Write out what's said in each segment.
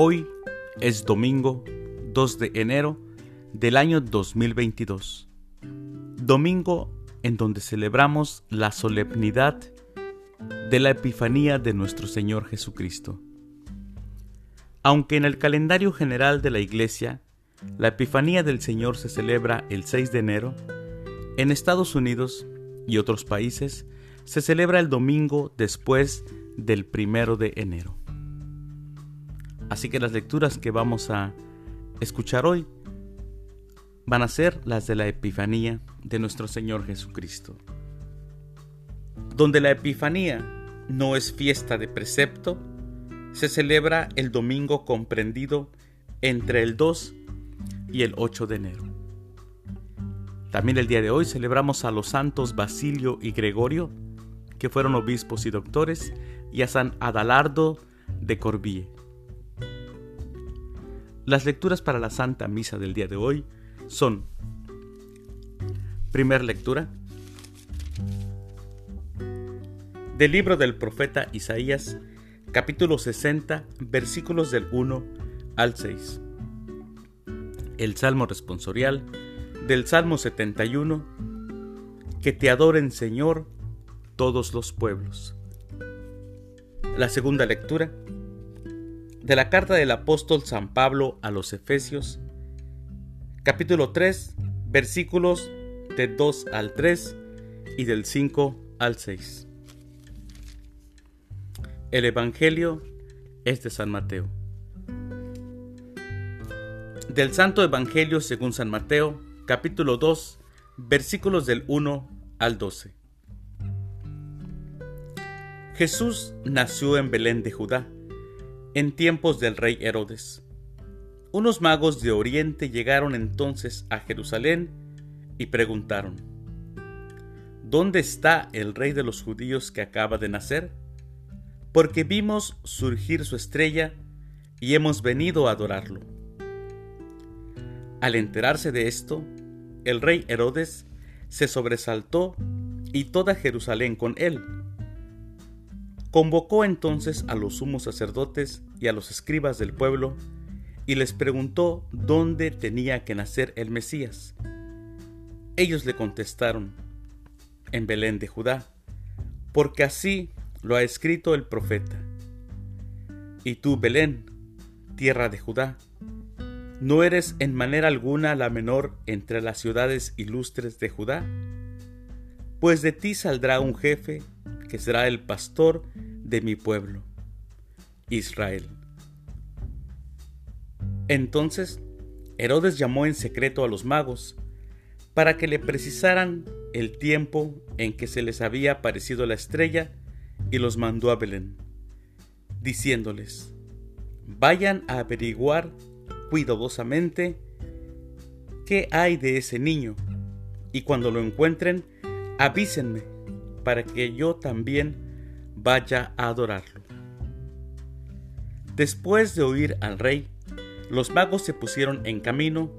Hoy es domingo 2 de enero del año 2022. Domingo en donde celebramos la solemnidad de la Epifanía de nuestro Señor Jesucristo. Aunque en el calendario general de la Iglesia la Epifanía del Señor se celebra el 6 de enero, en Estados Unidos y otros países se celebra el domingo después del primero de enero. Así que las lecturas que vamos a escuchar hoy van a ser las de la Epifanía de nuestro Señor Jesucristo. Donde la Epifanía no es fiesta de precepto, se celebra el domingo comprendido entre el 2 y el 8 de enero. También el día de hoy celebramos a los santos Basilio y Gregorio, que fueron obispos y doctores, y a San Adalardo de Corbie. Las lecturas para la Santa Misa del día de hoy son, primer lectura, del libro del profeta Isaías, capítulo 60, versículos del 1 al 6. El Salmo responsorial del Salmo 71, que te adoren Señor todos los pueblos. La segunda lectura de la carta del apóstol San Pablo a los Efesios, capítulo 3, versículos de 2 al 3 y del 5 al 6. El Evangelio es de San Mateo. Del Santo Evangelio según San Mateo, capítulo 2, versículos del 1 al 12. Jesús nació en Belén de Judá en tiempos del rey Herodes. Unos magos de Oriente llegaron entonces a Jerusalén y preguntaron, ¿Dónde está el rey de los judíos que acaba de nacer? Porque vimos surgir su estrella y hemos venido a adorarlo. Al enterarse de esto, el rey Herodes se sobresaltó y toda Jerusalén con él Convocó entonces a los sumos sacerdotes y a los escribas del pueblo y les preguntó dónde tenía que nacer el Mesías. Ellos le contestaron, en Belén de Judá, porque así lo ha escrito el profeta. Y tú, Belén, tierra de Judá, no eres en manera alguna la menor entre las ciudades ilustres de Judá, pues de ti saldrá un jefe que será el pastor de mi pueblo, Israel. Entonces Herodes llamó en secreto a los magos para que le precisaran el tiempo en que se les había aparecido la estrella y los mandó a Belén, diciéndoles, vayan a averiguar cuidadosamente qué hay de ese niño, y cuando lo encuentren, avísenme para que yo también vaya a adorarlo. Después de oír al rey, los magos se pusieron en camino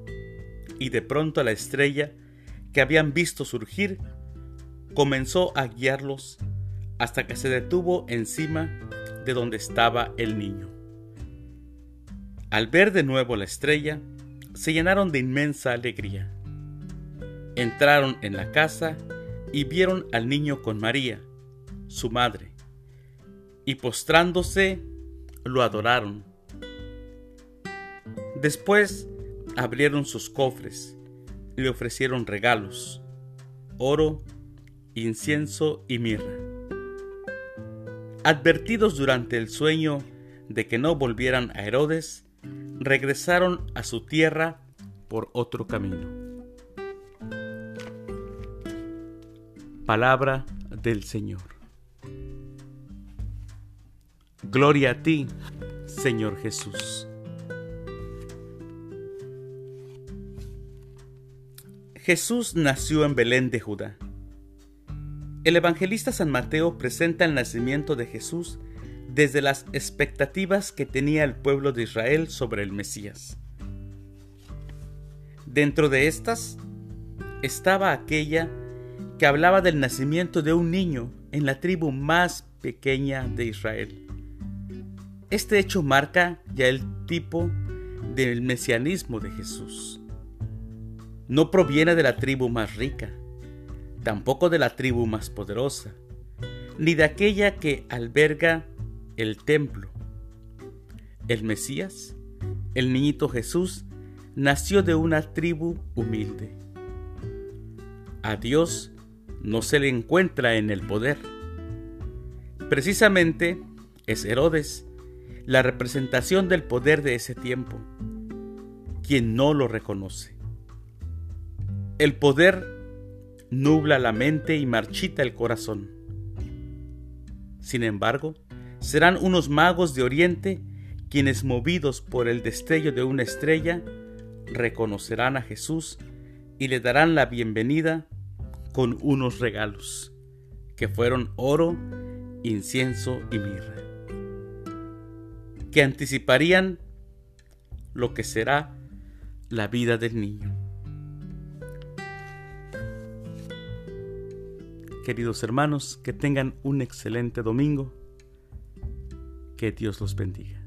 y de pronto la estrella que habían visto surgir comenzó a guiarlos hasta que se detuvo encima de donde estaba el niño. Al ver de nuevo la estrella, se llenaron de inmensa alegría. Entraron en la casa y vieron al niño con María, su madre, y postrándose lo adoraron. Después abrieron sus cofres y le ofrecieron regalos, oro, incienso y mirra. Advertidos durante el sueño de que no volvieran a Herodes, regresaron a su tierra por otro camino. Palabra del Señor. Gloria a ti, Señor Jesús. Jesús nació en Belén de Judá. El evangelista San Mateo presenta el nacimiento de Jesús desde las expectativas que tenía el pueblo de Israel sobre el Mesías. Dentro de estas estaba aquella que hablaba del nacimiento de un niño en la tribu más pequeña de Israel. Este hecho marca ya el tipo del mesianismo de Jesús. No proviene de la tribu más rica, tampoco de la tribu más poderosa, ni de aquella que alberga el templo. El Mesías, el niñito Jesús, nació de una tribu humilde. A Dios no se le encuentra en el poder. Precisamente es Herodes la representación del poder de ese tiempo, quien no lo reconoce. El poder nubla la mente y marchita el corazón. Sin embargo, serán unos magos de Oriente quienes, movidos por el destello de una estrella, reconocerán a Jesús y le darán la bienvenida con unos regalos, que fueron oro, incienso y mirra que anticiparían lo que será la vida del niño. Queridos hermanos, que tengan un excelente domingo. Que Dios los bendiga.